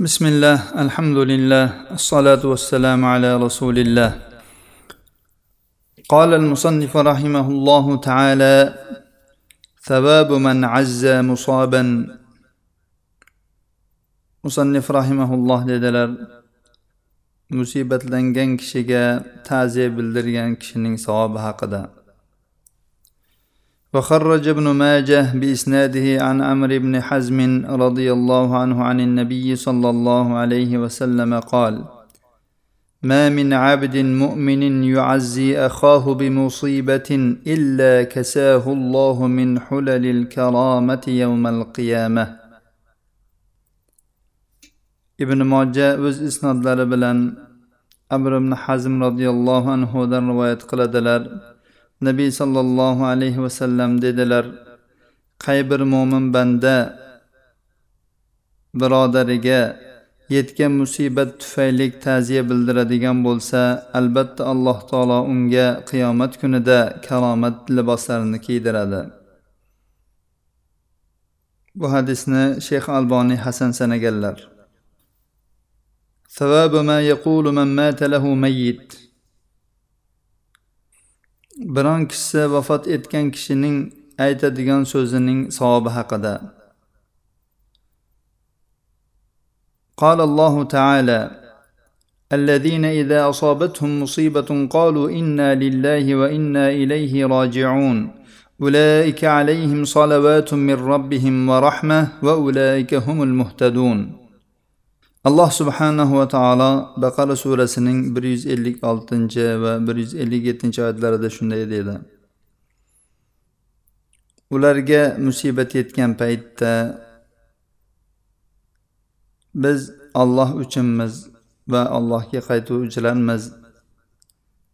بسم الله الحمد لله الصلاة والسلام على رسول الله قال المصنف رحمه الله تعالى ثواب من عز مصابا musannif rahimaulloh dedilar musibatlangan kishiga ta'ziya bildirgan kishining savobi haqida وخرج ابن ماجه بإسناده عن عمرو بن حزم رضي الله عنه عن النبي صلى الله عليه وسلم قال ما من عبد مؤمن يعزي أخاه بمصيبة إلا كساه الله من حلل الكرامة يوم القيامة. ibn moja o'z isnodlari bilan amr ibn hazm roziyallohu anhudan rivoyat qiladilar. nabiy sollallohu alayhi vasallam dedilar qay bir mo'min banda birodariga yetgan musibat tufayli ta'ziya bildiradigan bo'lsa albatta alloh taolo unga qiyomat kunida karomat liboslarini kiydiradi bu hadisni shayx alboniy hasan sanaganlar ثواب ما يقول من مات له ميت biron kishi vafot etgan kishining aytadigan so'zining savobi haqida قال الله تعالى الذين إذا أصابتهم مصيبة قالوا إنا لله وإنا إليه راجعون أولئك عليهم صلوات من ربهم ورحمة وأولئك هم المهتدون alloh subhanahu va taolo baqara surasining bir yuz ellik oltinchi va bir yuz ellik yettinchi oyatlarida shunday dedi ularga musibat yetgan paytda biz olloh uchunmiz va allohga qaytuvchilarmiz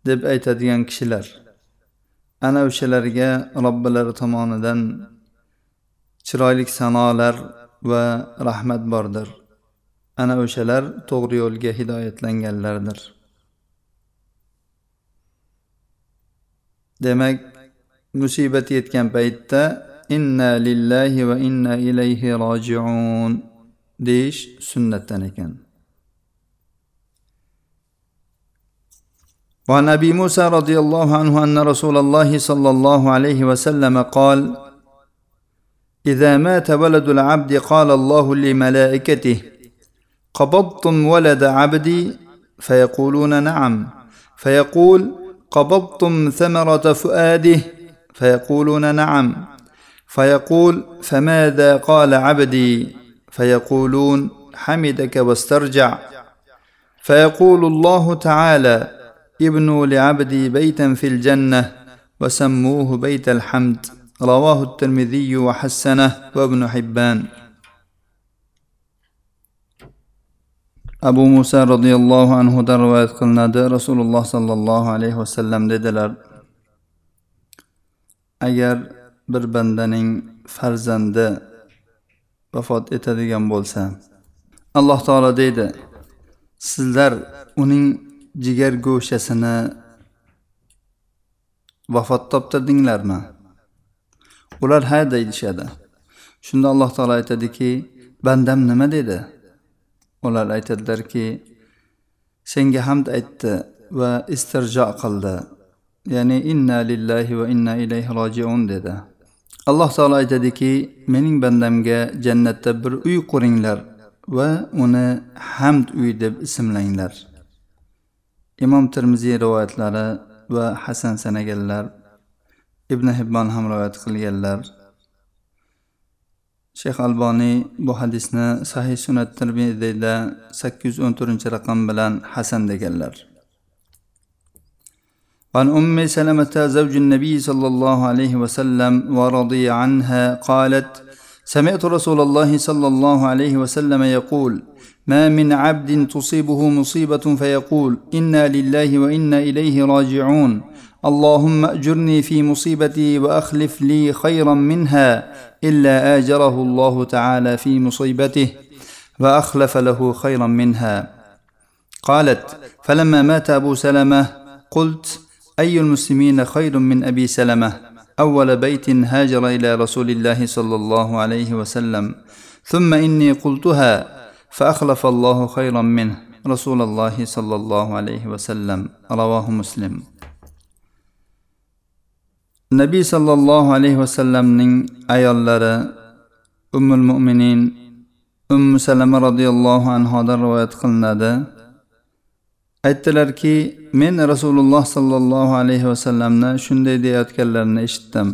deb aytadigan kishilar. Ana o'shalarga robbilari tomonidan chiroyli sanolar va rahmat bordir. ana o'shalar to'g'ri yo'lga hidoyatlanganlardir demak musibat yetgan paytda inna lillahi va inna ilayhi rojiun deyish sunnatdan ekan وعن ابي موسى رضي الله عنه ان رسول الله صلى الله عليه وسلم قال اذا مات ولد العبد قال الله لملائكته قبضتم ولد عبدي؟ فيقولون نعم. فيقول قبضتم ثمرة فؤاده؟ فيقولون نعم. فيقول فماذا قال عبدي؟ فيقولون حمدك واسترجع. فيقول الله تعالى ابنوا لعبدي بيتا في الجنة وسموه بيت الحمد. رواه الترمذي وحسنه وابن حبان. Abu muso roziyallohu anhudan rivoyat qilinadi. Rasululloh sollallohu alayhi vasallam dedilar agar bir bandaning farzandi vafot etadigan bo'lsa alloh taolo deydi sizlar uning jigar go'shasini vafot toptirdinglarmi? Ular ha deyishadi. Shunda alloh taolo aytadiki bandam nima dedi? Ular aytadilarki senga hamd aytdi va istirjo qildi. Ya'ni inna lillahi va inna ilayhi rojiun dedi. Alloh taolo aytadiki mening bandamga jannatda bir uy quringlar va uni hamd uyi deb ismlanglar. Imom termiziy rivoyatlari va hasan sanaganlar ibn hibbon ham rivoyat qilganlar. shayx alboniy bu hadisni sahih sunat termiziyda sakkiz yuz o'n to'rtinchi raqam bilan hasan deganlar وعن أم سلمة زوج النبي صلى الله عليه وسلم ورضي عنها قالت سمعت رسول الله صلى الله عليه وسلم يقول ما من عبد تصيبه مصيبة فيقول إنا لله وإنا إليه راجعون اللهم أجرني في مصيبتي وأخلف لي خيرا منها إلا آجره الله تعالى في مصيبته وأخلف له خيرا منها. قالت فلما مات أبو سلمة قلت أي المسلمين خير من أبي سلمة؟ أول بيت هاجر إلى رسول الله صلى الله عليه وسلم. ثم إني قلتها فأخلف الله خيرا منه رسول الله صلى الله عليه وسلم رواه مسلم. Nabiy sollallohu alayhi vasallamning ayollari ummul mo'minin ummu salama roziyallohu anhodan rivoyat qilinadi. Aytdilarki men rasululloh sollallohu alayhi vasallamni shunday deyayotganlarini eshitdim.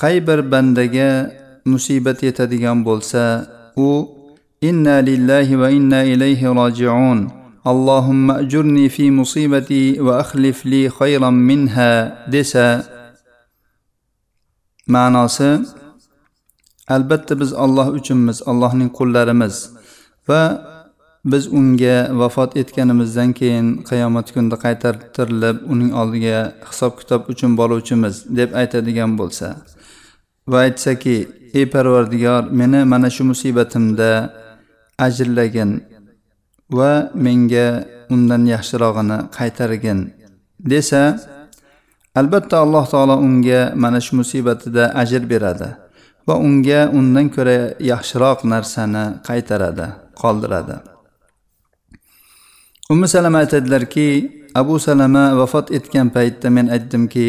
Qay bir bandaga musibat yetadigan bo'lsa u inna lillahi va inna ilayhi rojiun اللهم أجرني في مصيبتي وأخلف لي خيرا منها desa ma'nosi albatta biz olloh uchunmiz allohning qullarimiz va biz unga vafot etganimizdan keyin qiyomat kunida qaytartirilib uning oldiga hisob kitob uchun boruvchimiz deb aytadigan bo'lsa va aytsaki ey parvardigor meni mana shu musibatimda ajrlagin va menga undan yaxshirog'ini qaytargin desa albatta alloh taolo unga mana shu musibatida ajr beradi va unga undan ko'ra yaxshiroq narsani qaytaradi qoldiradi. Umi salama aytadilarki abu salama vafot etgan paytda men aytdimki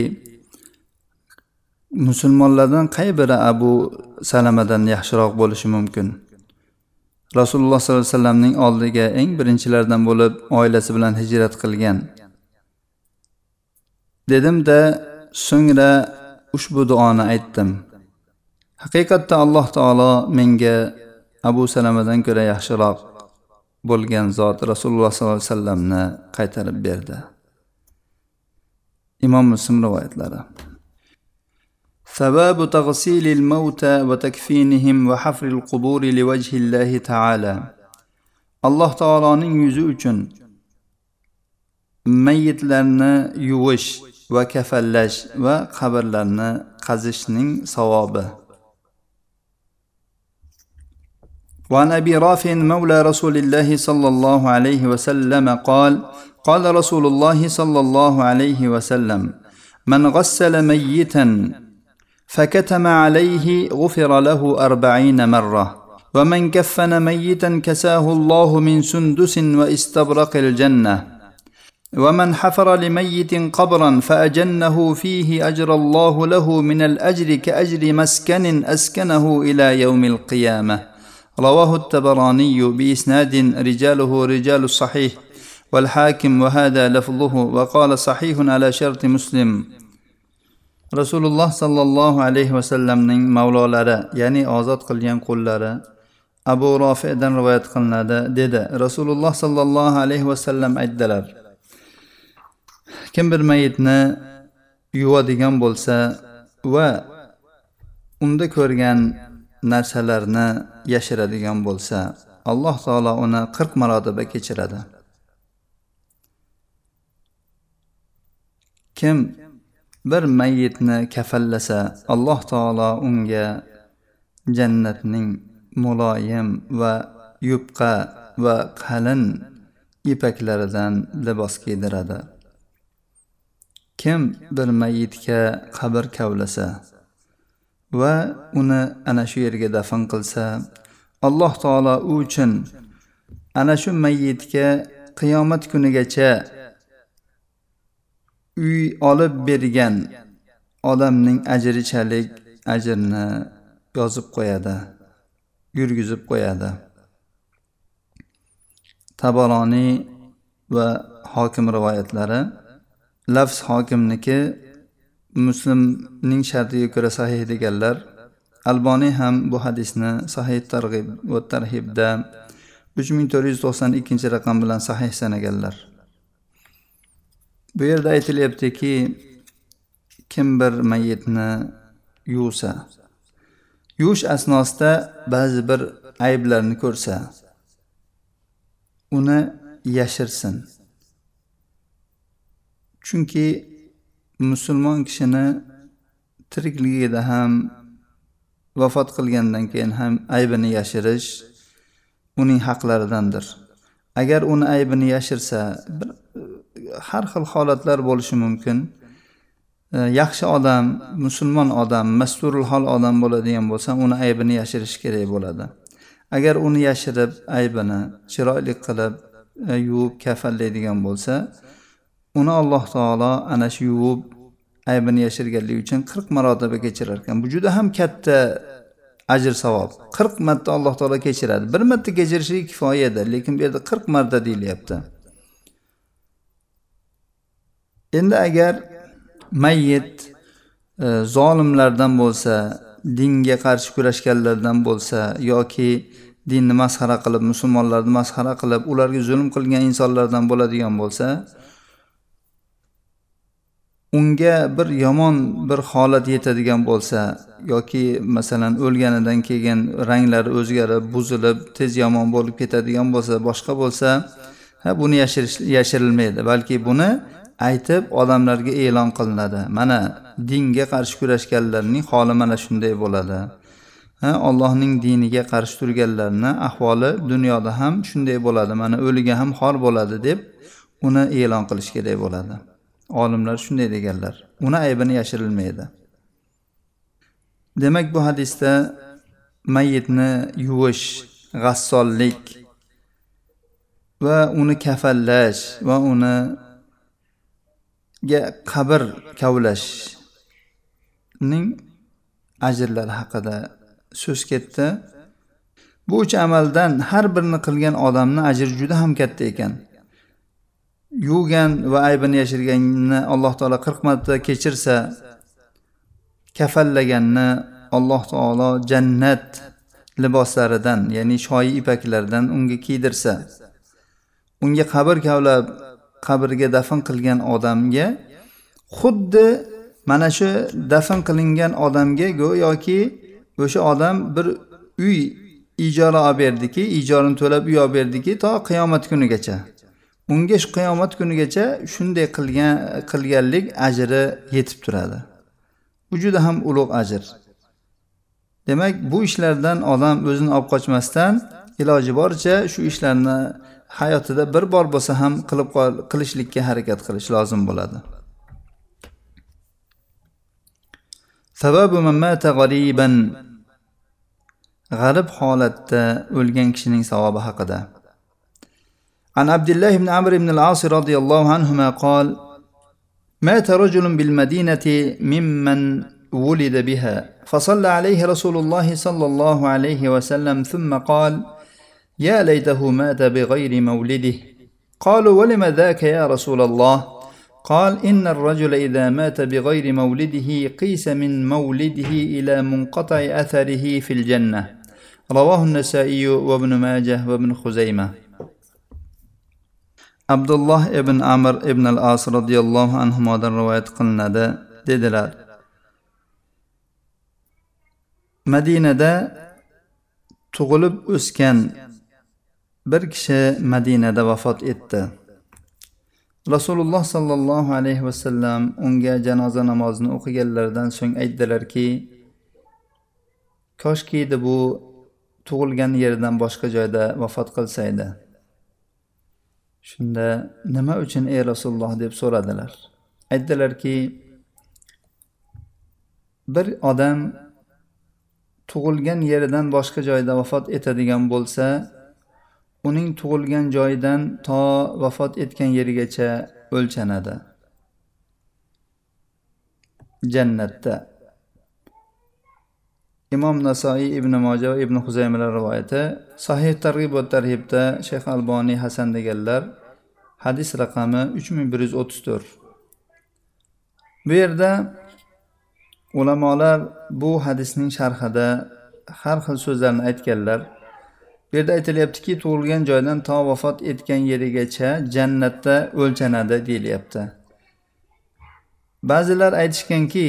musulmonlardan qay biri abu salamadan yaxshiroq bo'lishi mumkin? Rasululloh sollallohu alayhi vasallamning oldiga eng birinchilardan bo'lib oilasi bilan hijrat qilgan. Dedimda so'ngra ushbu duoni aytdim. Haqiqatda alloh taolo menga abu salamadan ko'ra yaxshiroq bo'lgan zot rasululloh sollallohu alayhi vasallamni qaytarib berdi. Imom muslim rivoyatlari. ثواب تغسيل الموتى وتكفينهم وحفر القبور لوجه الله تعالى alloh taoloning yuzi uchun mayyitlarni yuvish va kafallash va qabrlarni qazishning savobi وعن ابي رافع مولى رسول الله صلى الله عليه وسلم قال قال رسول الله صلى الله عليه وسلم من غسل ميتا فكتم عليه غفر له أربعين مرة. ومن كفن ميتا كساه الله من سندس واستبرق الجنة. ومن حفر لميت قبرا فأجنه فيه أجر الله له من الأجر كأجر مسكن أسكنه إلى يوم القيامة. رواه التبراني بإسناد رجاله رجال الصحيح. والحاكم وهذا لفظه وقال صحيح على شرط مسلم. Rasululloh sollallohu alayhi vasallamning mavlolari ya'ni ozod qilgan qo'llari abu rofidan rivoyat qilinadi dedi. Rasululloh sollallohu alayhi vasallam aytdilar kim bir mayitni yuvadigan bo'lsa va unda ko'rgan narsalarni yashiradigan bo'lsa alloh taolo uni qirq marotaba kechiradi. Kim bir mayitni kafallasa alloh taolo unga jannatning muloyim va yupqa va qalin ipaklaridan libos kiydiradi. Kim bir mayitga qabr kavlasa va uni ana shu yerga dafn qilsa alloh taolo u uchun ana shu mayitga qiyomat kunigacha uy olib bergan odamning ajrichalik ajrni yozib qo'yadi yurgizib qo'yadi. Taboloniy va hokim rivoyatlari. Lafz hokimniki muslimning shartiga ko'ra sahih deganlar alboniy ham bu hadisni sahih targ'ib va tarhibda uch ming to'rt yuz to'qson ikkinchi raqam bilan sahih sanaganlar. Bu yerda aytilyaptiki kim bir mayitni yuvsa yuvish asnosida ba'zi bir ayblarni ko'rsa uni yashirsin. Chunki musulmon kishini tirikligida ham vafot qilgandan keyin ham aybini yashirish uning haqlaridandir. Agar uni aybini yashirsa bir har xil holatlar bo'lishi mumkin. E, yaxshi odam musulmon odam masturul hol odam bo'ladigan bo'lsa uni aybini yashirish kerak bo'ladi. Agar uni yashirib aybini chiroyli qilib e, yuvib kafallaydigan bo'lsa uni alloh taolo ana shu yuvib aybini yashirganligi uchun qirq marotaba kechirar ekan. Bu juda ham katta ajr savob qirq marta alloh taolo kechiradi. Bir marta kechirishligi kifoya edi lekin bu yerda qirq marta deyilyapti. Endi agar mayyit e, zolimlardan bo'lsa dinga qarshi kurashganlardan bo'lsa yoki dinni masxara qilib musulmonlarni masxara qilib ularga zulm qilgan insonlardan bo'ladigan bo'lsa unga bir yomon bir holat yetadigan bo'lsa yoki masalan o'lganidan keyin ranglari o'zgarib buzilib tez yomon bo'lib ketadigan bo'lsa boshqa bo'lsa ha buni yashirish yashirilmaydi. Balki buni aytib odamlarga e'lon qilinadi. Mana dinga qarshi kurashganlarning holi mana shunday bo'ladi. Allohning diniga qarshi turganlarni ahvoli dunyoda ham shunday bo'ladi. Mana o'liga ham xor bo'ladi deb uni e'lon qilish kerak bo'ladi. Olimlar shunday deganlar. Uni aybini yashirilmaydi. Demak bu hadisda mayitni yuvish g'assollik va uni kafallash va uni qabr kavlashning ajrlari haqida so'z ketdi. Bu uch amaldan har birini qilgan odamni ajri juda ham katta ekan. Yuvgan va aybini yashirganni alloh taolo qirq marta kechirsa kafallaganni alloh taolo jannat liboslaridan ya'ni shoyi ipaklardan unga kiydirsa unga qabr kavlab qabrga dafn qilgan odamga xuddi mana shu dafn qilingan odamga go'yoki o'sha odam bir uy ijara olib berdiki ijarani to'lab uy olib berdiki to qiyomat kunigacha. Unga shu qiyomat kunigacha shunday qilgan qilganlik ajri yetib turadi. Bu juda ham ulug' ajr. Demak bu ishlardan odam o'zini olib qochmasdan iloji boricha shu ishlarni hayotida bir bor bo'lsa ham qilib qilishlikka harakat qilish lozim bo'ladi sababu mata g'ariban g'arib holatda o'lgan kishining savobi haqida عن عبد الله بن عمرو بن العاص رضي الله عنهما قال مات رجل بالمدينة ممن ولد بها فصلى عليه رسول الله صلى الله عليه وسلم ثم قال يا ليته مات بغير مولده. قالوا ولم ذاك يا رسول الله؟ قال إن الرجل إذا مات بغير مولده قيس من مولده إلى منقطع أثره في الجنة. رواه النسائي وابن ماجه وابن خزيمة. عبد الله عمر ابن العاص رضي الله عنهما رواية قلنا dedilar madinada tug'ilib o'sgan bir kishi madinada vafot etdi. Rasululloh sollallohu alayhi vasallam unga janoza namozini o'qiganlaridan so'ng aytdilarki koshki edi bu tug'ilgan yeridan boshqa joyda vafot qilsa edi shunda nima uchun ey rasululloh deb so'radilar. Aytdilarki bir odam tug'ilgan yeridan boshqa joyda vafot etadigan bo'lsa uning tug'ilgan joyidan to vafot etgan yerigacha o'lchanadi. Jannatda. Imom nasoiy ibn moja va ibn huzaymalar rivoyati sahih targ'ib va tarhibda shayx alboniy hasan deganlar hadis raqami uch ming bir yuz o'ttiz to'rt. Bu yerda ulamolar bu hadisning sharhida har xil so'zlarni aytganlar. Bu yerda aytilyaptiki tug'ilgan joydan to vafot etgan yerigacha jannatda o'lchanadi deyilyapti. Ba'zilar aytishganki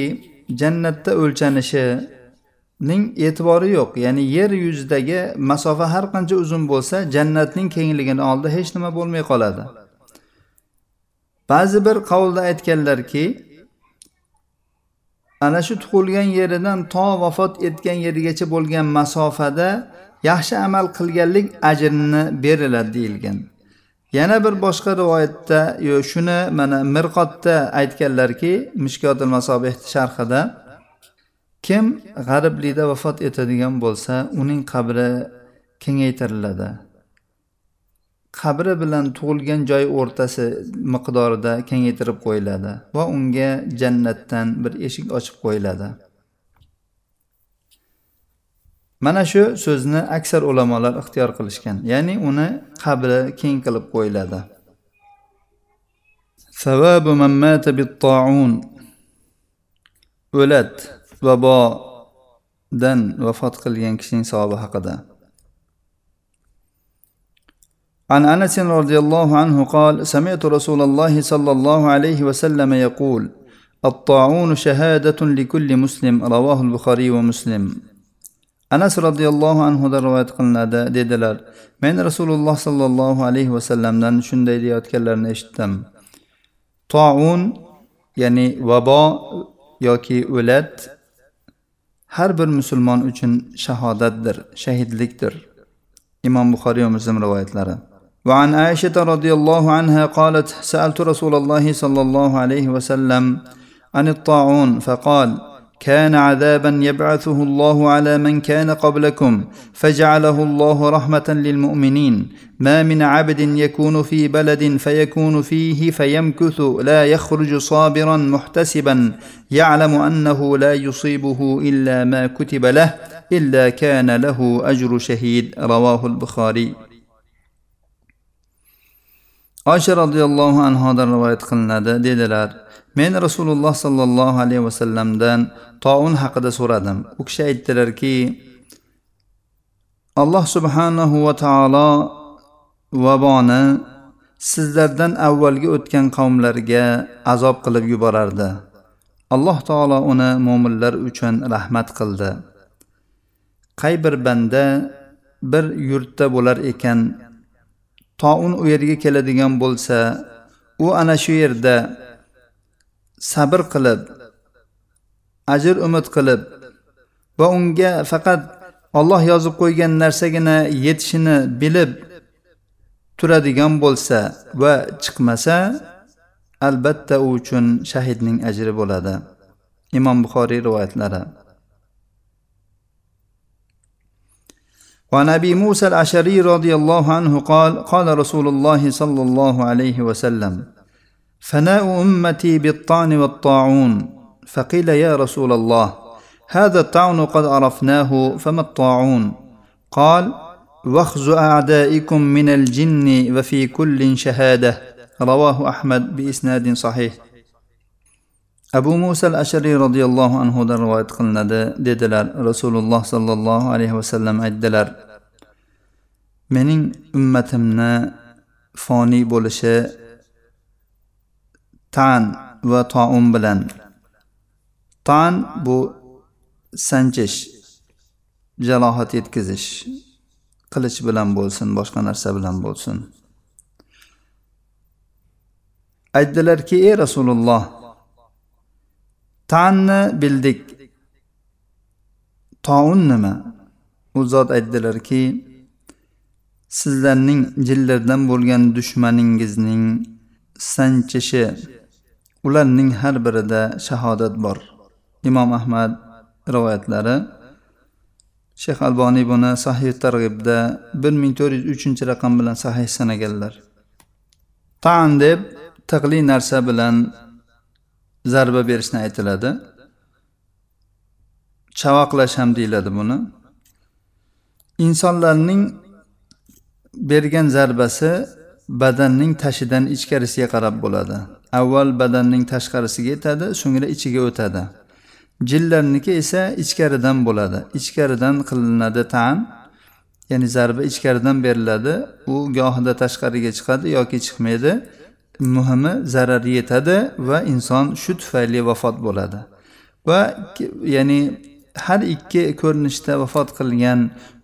jannatda o'lchanishining e'tibori yo'q ya'ni yer yuzidagi masofa har qancha uzun bo'lsa jannatning kengligini oldida hech nima bo'lmay qoladi. Ba'zi bir qavlda aytganlarki ana shu tug'ilgan yeridan to vafot etgan yerigacha bo'lgan masofada yaxshi amal qilganlik ajrini beriladi deyilgan. Yana bir boshqa rivoyatda yo shuni mana mirqotda aytganlarki mishkotil masobih sharhida kim g'ariblikda vafot etadigan bo'lsa uning qabri kengaytiriladi. Qabri bilan tug'ilgan joy o'rtasi miqdorida kengaytirib qo'yiladi va unga jannatdan bir eshik ochib qo'yiladi. mana shu so'zni aksar ulamolar ixtiyor qilishgan ya'ni uni qabri keng qilib qo'yiladi o'lat vabodan vafot qilgan kishining savobi haqida عن انس رضي الله عنه قال سمعت رسول الله صلى الله عليه وسلم يقول الطاعون شهاده لكل مسلم رواه البخاري ومسلم anas roziyallohu anhudan rivoyat qilinadi dedilar men rasululloh sollallohu alayhi vasallamdan shunday deyayotganlarini eshitdim toun ya'ni vabo yoki o'lat har bir musulmon uchun shahodatdir shahidlikdir imom buxoriy va muslim rivoyatlari وعن عائشة رضي الله عنها قالت سألت رسول الله صلى الله عليه وسلم عن الطاعون فقال كان عذابا يبعثه الله على من كان قبلكم فجعله الله رحمة للمؤمنين. ما من عبد يكون في بلد فيكون فيه فيمكث لا يخرج صابرا محتسبا. يعلم أنه لا يصيبه إلا ما كتب له إلا كان له أجر شهيد. رواه البخاري. Oysha roziyallohu anhodan rivoyat qilinadi. Dedilar men rasululloh sollallohu alayhi vasallamdan toun haqida so'radim. U kishi aytdilarki alloh subhanahu va taolo vaboni sizlardan avvalgi o'tgan qavmlarga azob qilib yuborardi. Alloh taolo uni mo'minlar uchun rahmat qildi. Qay bir banda bir yurtda bo'lar ekan toun u yerga keladigan bo'lsa u ana shu yerda sabr qilib ajr umid qilib va unga faqat olloh yozib qo'ygan narsagina yetishini bilib turadigan bo'lsa va chiqmasa albatta u uchun shahidning ajri bo'ladi. Imom buxoriy rivoyatlari. وعن أبي موسى الأشعري رضي الله عنه قال قال رسول الله صلى الله عليه وسلم فناء أمتي بالطعن والطاعون. فقيل يا رسول الله هذا الطعن قد عرفناه فما الطاعون؟ قال وخز أعدائكم من الجن وفي كل شهادة. رواه أحمد بإسناد صحيح. Abu musa al ashariy roziyallohu anhudan rivoyat qilinadi dedilar rasululloh sollallohu alayhi vasallam aytdilar mening ummatimni foniy bo'lishi tan va taun bilan. Tan bu sanchish jalohat yetkazish qilich bilan bo'lsin boshqa narsa bilan bo'lsin. Aytdilarki ey rasululloh tanni bildik. Toun nima? U zot aytdilarki sizlarning jinlardan bo'lgan dushmaningizning sanchishi ularning har birida shahodat bor. Imom ahmad rivoyatlari. Shayx alboniy buni sahih targ'ibda bir ming to'rt yuz uchinchi raqam bilan sahih sanaganlar. Tan deb taqli narsa bilan zarba berishni aytiladi. Chavoqlash ham deyiladi buni. Insonlarning bergan zarbasi badanning tashidan ichkarisiga qarab bo'ladi. Avval badanning tashqarisiga yetadi so'ngra ichiga o'tadi. Jinlarniki esa ichkaridan bo'ladi. Ichkaridan qilinadi tan ya'ni zarba ichkaridan beriladi. U gohida tashqariga chiqadi yoki chiqmaydi. muhimi zarar yetadi va inson shu tufayli vafot bo'ladi va ya'ni har ikki ko'rinishda vafot qilgan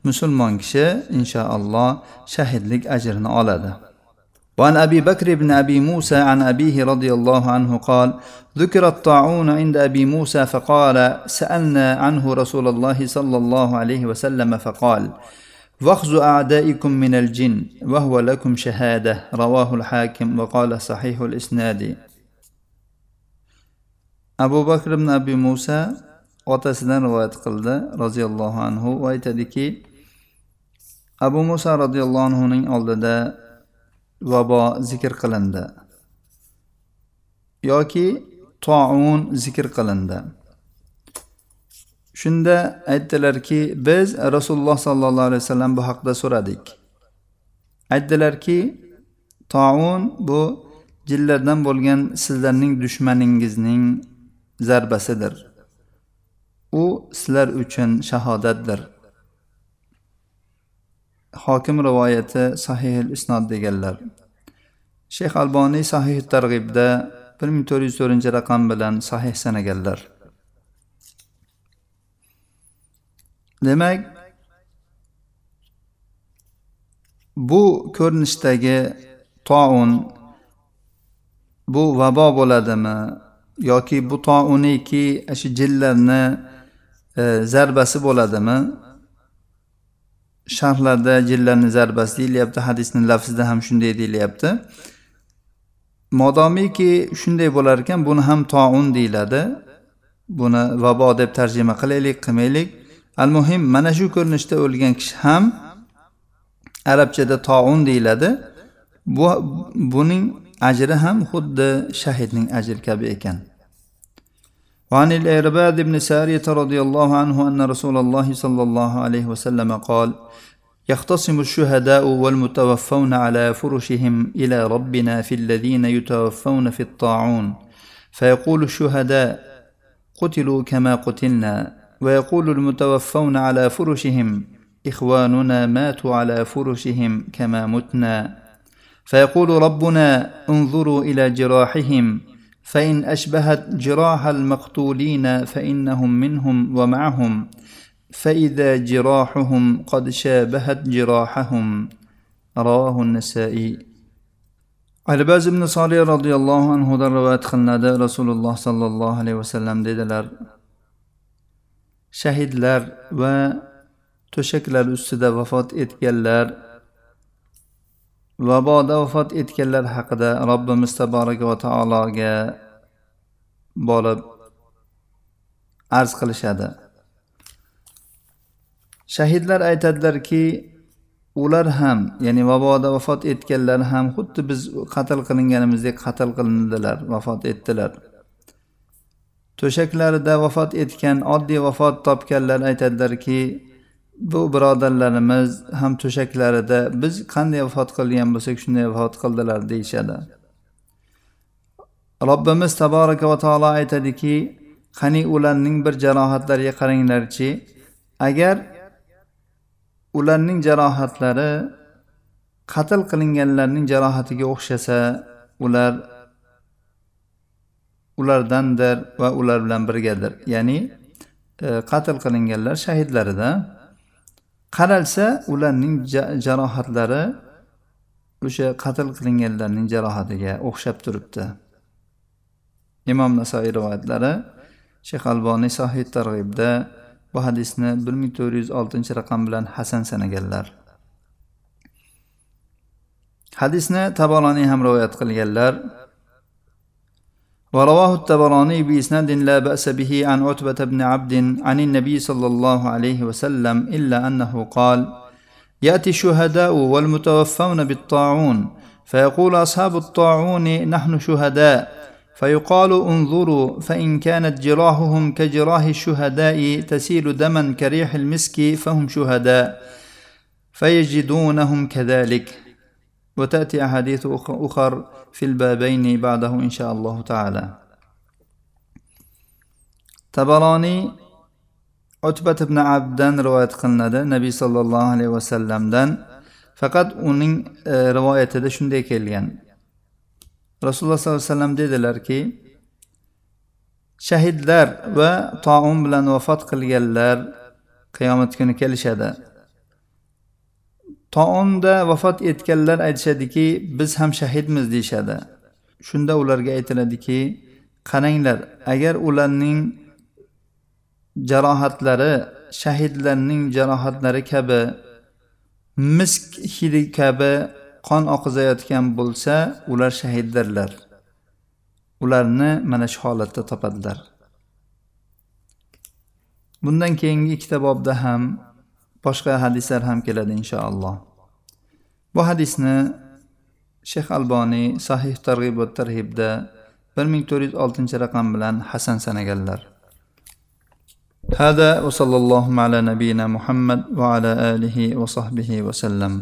musulmon kishi inshaalloh shahidlik ajrini oladi وعن أبي بكر بن أبي موسى عن أبيه رضي الله عنه قال ذكر الطاعون عند أبي موسى فقال سألنا عنه رسول الله صلى الله عليه وسلم فقال وخز أعدائكم من الجن وهو لكم شهادة رواه الحاكم وقال صحيح الإسناد abu bakr ibn abi musa otasidan rivoyat qildi roziyallohu anhu va aytadiki abu muso roziyallohu anhuning oldida vabo zikr qilindi yoki toun zikr qilindi shunda aytdilarki biz rasululloh sollallohu alayhi vasallam bu haqida so'radik. Aytdilarki toun bu jinlardan bo'lgan sizlarning dushmaningizning zarbasidir. U sizlar uchun shahodatdir. Hokim rivoyati sahih isnod deganlar. Shayx alboniy sahih targ'ibda bir ming to'rt yuz to'rtinchi raqam bilan sahih sanaganlar. Demak bu ko'rinishdagi toun bu vabo bo'ladimi yoki bu touniki shu jinlarni e, zarbasi bo'ladimi? Sharhlarda jinlarni zarbasi deyilyapti hadisni lafzida ham shunday deyilyapti. Modomiki shunday bo'lar ekan buni ham toun deyiladi. Buni vabo deb tarjima qilaylik qilmaylik. al muhim mana shu ko'rinishda o'lgan kishi ham arabchada toun deyiladi bu buning ajri ham xuddi shahidning ajri kabi ekan وعن الإرباد بن سارية رضي الله عنه أن رسول الله صلى الله عليه وسلم قال يختصم الشهداء والمتوفون على فرشهم الى ربنا في الذين يتوفون في الطاعون فيقول الشهداء قتلوا كما قتلنا ويقول المتوفون على فرشهم إخواننا ماتوا على فرشهم كما متنا. فيقول ربنا انظروا إلى جراحهم فإن أشبهت جراح المقتولين فإنهم منهم ومعهم فإذا جراحهم قد شابهت جراحهم. رواه النسائي. albaz ibn solih roziyallohu anhudan rivoyat qilinadi rasululloh sollallohu alayhi vasallam dedilar shahidlar va to'shaklar ustida vafot etganlar vaboda vafot etganlar haqida robbimiz taboraka va taologa borib arz qilishadi. Shahidlar aytadilarki ular ham ya'ni vaboda vafot etganlar ham xuddi biz qatl qilinganimizdek qatl qilindilar vafot etdilar. To'shaklarida vafot etgan oddiy vafot topganlar aytadilarki bu birodarlarimiz ham to'shaklarida biz qanday vafot qilgan bo'lsak shunday vafot qildilar deyishadi. Robbimiz taboraka va taolo aytadiki qani ularning bir jarohatlariga qaranglarchi agar ularning jarohatlari qatl qilinganlarning jarohatiga o'xshasa ular ulardandir va ular bilan birgadir. Ya'ni e, qatl qilinganlar shahidlarida. Qaralsa ularning jarohatlari o'sha qatl qilinganlarning jarohatiga o'xshab turibdi. Imom nasoiy rivoyatlari shayx alboniy sohid targ'ibda bu hadisni bir ming to'rt yuz oltinchi raqam bilan hasan sanaganlar. Hadisni taboloniy ham rivoyat qilganlar ورواه التبراني بإسناد لا بأس به عن عتبة بن عبد عن النبي صلى الله عليه وسلم إلا أنه قال يأتي الشهداء والمتوفون بالطاعون فيقول أصحاب الطاعون نحن شهداء فيقال انظروا فإن كانت جراحهم كجراح الشهداء تسيل دما كريح المسك فهم شهداء فيجدونهم كذلك. وتأتي أحاديث أخر في البابين بعده إن شاء الله تعالى tabaroniy utbat ibn abdan rivoyat qilinadi nabiy sollallohu alayhi vasallamdan faqat uning rivoyatida shunday kelgan rasululloh sollallohu alayhi vasallam dedilarki shahidlar va toun bilan vafot qilganlar qiyomat kuni kelishadi Toonda vafot etganlar aytishadiki biz ham shahidmiz deyishadi. Shunda ularga aytiladiki qaranglar agar ularning jarohatlari shahidlarning jarohatlari kabi misk hidi kabi qon oqizayotgan bo'lsa ular shahiddirlar. Ularni mana shu holatda topadilar. Bundan keyingi ikkita bobda ham boshqa hadislar ham keladi inshaalloh bu hadisni shayx alboniy sahih targ'ib va tarhibda bir ming to'rt yuz oltinchi raqam bilan hasan sanaganlar هذا وصلى الله على نبينا محمد وعلى آله وصحبه وسلم